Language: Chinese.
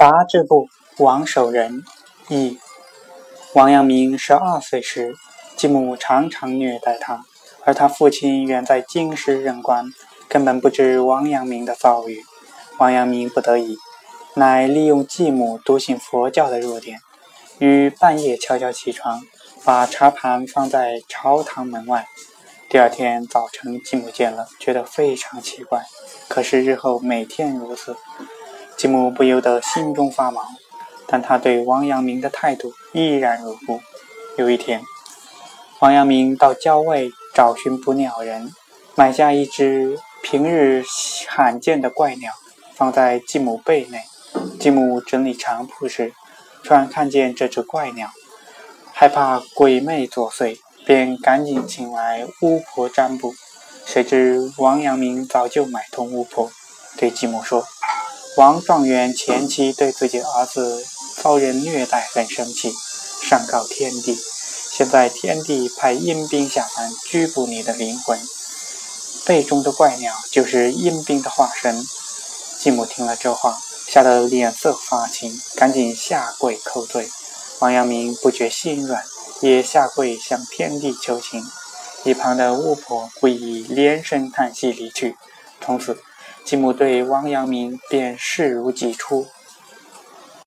杂志部王守仁一。王阳明十二岁时，继母常常虐待他，而他父亲远在京师任官，根本不知王阳明的遭遇。王阳明不得已，乃利用继母笃信佛教的弱点，于半夜悄悄起床，把茶盘放在朝堂门外。第二天早晨，继母见了，觉得非常奇怪。可是日后每天如此，继母不由得心中发毛。但他对王阳明的态度依然如故。有一天，王阳明到郊外找寻捕鸟人，买下一只平日罕见的怪鸟，放在继母被内。继母整理床铺时，突然看见这只怪鸟，害怕鬼魅作祟，便赶紧请来巫婆占卜。谁知王阳明早就买通巫婆，对继母说：“王状元前妻对自己儿子。”遭人虐待，很生气，上告天帝。现在天帝派阴兵下凡拘捕你的灵魂，背中的怪鸟就是阴兵的化身。继母听了这话，吓得脸色发青，赶紧下跪叩罪。王阳明不觉心软，也下跪向天帝求情。一旁的巫婆故意连声叹息离去。从此，继母对汪阳明便视如己出。